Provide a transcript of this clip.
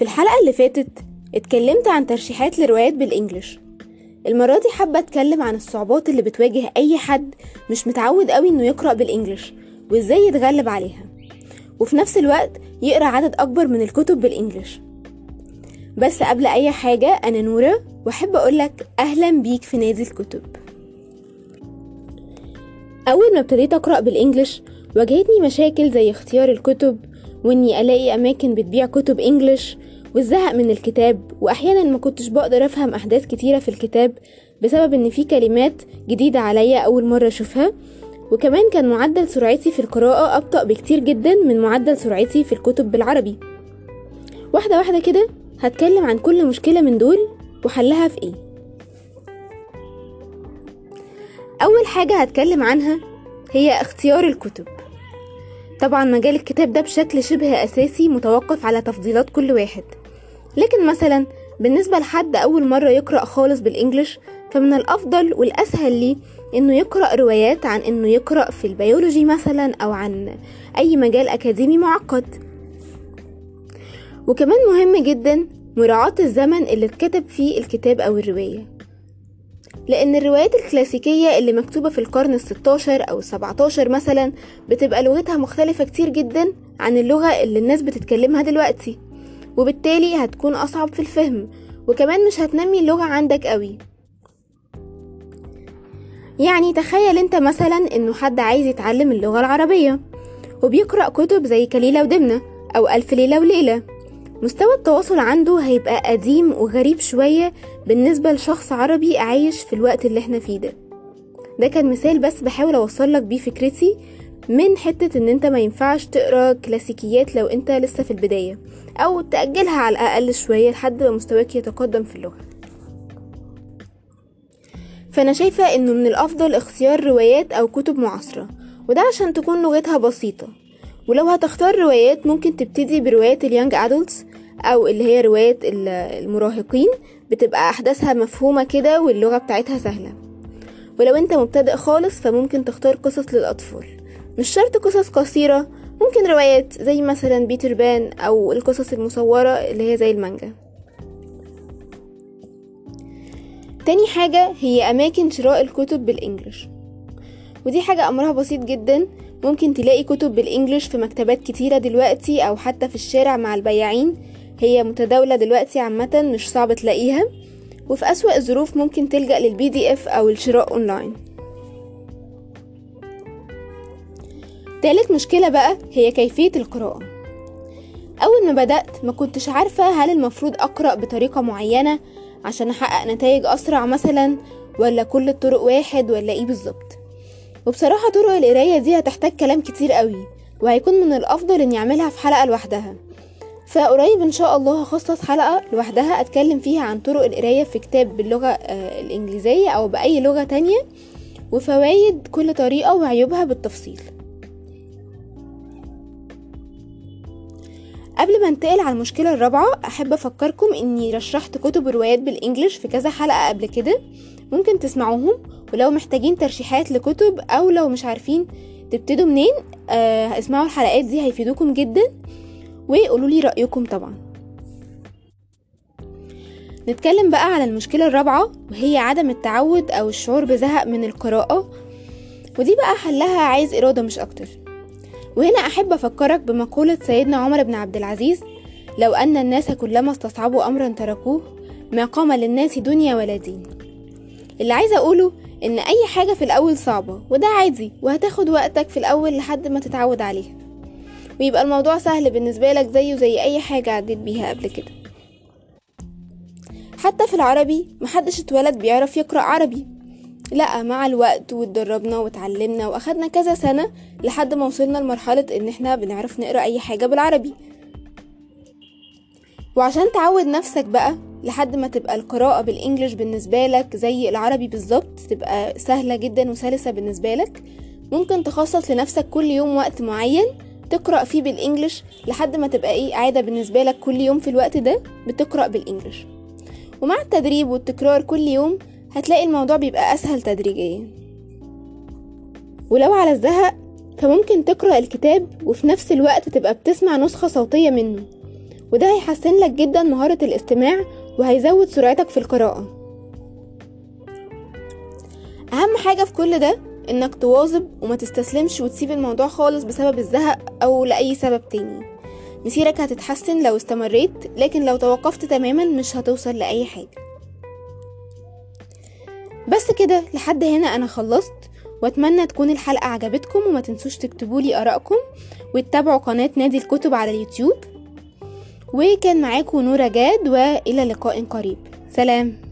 في الحلقة اللي فاتت اتكلمت عن ترشيحات لروايات بالإنجليش. المرة دي حابة أتكلم عن الصعوبات اللي بتواجه أي حد مش متعود قوي إنه يقرأ بالإنجليش وإزاي يتغلب عليها. وفي نفس الوقت يقرأ عدد أكبر من الكتب بالإنجليش. بس قبل أي حاجة أنا نورة وأحب أقولك أهلا بيك في نادي الكتب. أول ما ابتديت أقرأ بالإنجليش واجهتني مشاكل زي اختيار الكتب وإني ألاقي أماكن بتبيع كتب إنجليش والزهق من الكتاب وأحيانا ما كنتش بقدر أفهم أحداث كتيرة في الكتاب بسبب إن في كلمات جديدة عليا أول مرة أشوفها. وكمان كان معدل سرعتي في القراءة أبطأ بكتير جدا من معدل سرعتي في الكتب بالعربي. واحدة واحدة كده هتكلم عن كل مشكلة من دول وحلها في إيه. أول حاجة هتكلم عنها هي اختيار الكتب. طبعا مجال الكتاب ده بشكل شبه أساسي متوقف على تفضيلات كل واحد. لكن مثلا بالنسبة لحد أول مرة يقرأ خالص بالإنجليش فمن الأفضل والأسهل ليه إنه يقرأ روايات عن إنه يقرأ في البيولوجي مثلا أو عن أي مجال أكاديمي معقد. وكمان مهم جدا مراعاة الزمن اللي اتكتب فيه الكتاب أو الرواية لأن الروايات الكلاسيكية اللي مكتوبة في القرن الستاشر أو السبعتاشر مثلا بتبقى لغتها مختلفة كتير جدا عن اللغة اللي الناس بتتكلمها دلوقتي. وبالتالي هتكون أصعب في الفهم وكمان مش هتنمي اللغة عندك قوي. يعني تخيل أنت مثلا إنه حد عايز يتعلم اللغة العربية وبيقرأ كتب زي كليلة ودمنة أو ألف ليلة وليلة. مستوى التواصل عنده هيبقى قديم وغريب شوية بالنسبة لشخص عربي عايش في الوقت اللي إحنا فيه ده. ده كان مثال بس بحاول اوصلك بيه فكرتي من حتة إن أنت ما ينفعش تقرأ كلاسيكيات لو أنت لسه في البداية أو تأجلها على الأقل شوية لحد ما مستواك يتقدم في اللغة. فأنا شايفة إنه من الأفضل اختيار روايات أو كتب معاصرة وده عشان تكون لغتها بسيطة. ولو هتختار روايات ممكن تبتدي بروايات اليانج ادلتس أو اللي هي روايات المراهقين بتبقى أحداثها مفهومة كده واللغة بتاعتها سهلة. ولو أنت مبتدئ خالص فممكن تختار قصص للأطفال. مش شرط قصص قصيرة ممكن روايات زي مثلا بيتر بان أو القصص المصورة اللي هي زي المانجا. تاني حاجة هي أماكن شراء الكتب بالإنجليش ودي حاجة أمرها بسيط جدا ممكن تلاقي كتب بالإنجليش في مكتبات كتيرة دلوقتي أو حتى في الشارع مع البياعين. هي متداولة دلوقتي عامة مش صعب تلاقيها. وفي أسوأ الظروف ممكن تلجأ لل PDF أو الشراء أونلاين. تالت مشكلة بقى هي كيفية القراءة. أول ما بدأت ما كنتش عارفة هل المفروض أقرأ بطريقة معينة عشان أحقق نتائج أسرع مثلا ولا كل الطرق واحد ولا إيه بالظبط. وبصراحة طرق القراية دي هتحتاج كلام كتير قوي وهيكون من الأفضل إني أعملها في حلقة لوحدها. فقريب إن شاء الله هخصص حلقة لوحدها أتكلم فيها عن طرق القراية في كتاب باللغة الإنجليزية أو بأي لغة تانية وفوايد كل طريقة وعيوبها بالتفصيل. قبل ما انتقل على المشكلة الرابعة أحب أفكركم إني رشحت كتب وروايات بالإنجليش في كذا حلقة قبل كده. ممكن تسمعوهم ولو محتاجين ترشيحات لكتب أو لو مش عارفين تبتدوا منين آه اسمعوا الحلقات دي هيفيدوكم جدا. وقولوا لي رأيكم طبعا. نتكلم بقى على المشكلة الرابعة وهي عدم التعود أو الشعور بزهق من القراءة. ودي بقى حلها عايز إرادة مش أكتر. وهنا أحب أفكرك بمقولة سيدنا عمر بن عبد العزيز لو أن الناس كلما استصعبوا أمرا تركوه ما قام للناس دنيا ولا دين. اللي عايزة أقوله إن أي حاجة في الأول صعبة وده عادي وهتاخد وقتك في الأول لحد ما تتعود عليها. ويبقى الموضوع سهل بالنسبة لك زيه زي أي حاجة عديت بيها قبل كده. حتى في العربي محدش اتولد بيعرف يقرأ عربي. لا مع الوقت واتدربنا واتعلمنا واخدنا كذا سنة لحد ما وصلنا لمرحلة إن إحنا بنعرف نقرأ أي حاجة بالعربي. وعشان تعود نفسك بقى لحد ما تبقى القراءة بالإنجليش بالنسبة لك زي العربي بالظبط تبقى سهلة جدا وسلسة بالنسبة لك ممكن تخصص لنفسك كل يوم وقت معين تقرأ فيه بالإنجليش لحد ما تبقى إيه عادة بالنسبة لك كل يوم في الوقت ده بتقرأ بالإنجليش. ومع التدريب والتكرار كل يوم هتلاقي الموضوع بيبقى أسهل تدريجيا. ولو على الزهق فممكن تقرأ الكتاب وفي نفس الوقت تبقى بتسمع نسخة صوتية منه. وده هيحسن لك جدا مهارة الاستماع وهيزود سرعتك في القراءة. أهم حاجة في كل ده إنك تواظب وما تستسلمش وتسيب الموضوع خالص بسبب الزهق أو لأي سبب تاني. مسيرك هتتحسن لو استمريت لكن لو توقفت تماما مش هتوصل لأي حاجة. بس كده لحد هنا أنا خلصت. وأتمنى تكون الحلقة عجبتكم وما تنسوش تكتبولي آرائكم وتتابعوا قناة نادي الكتب على اليوتيوب. وكان معاكم نورة جاد وإلى لقاء قريب. سلام.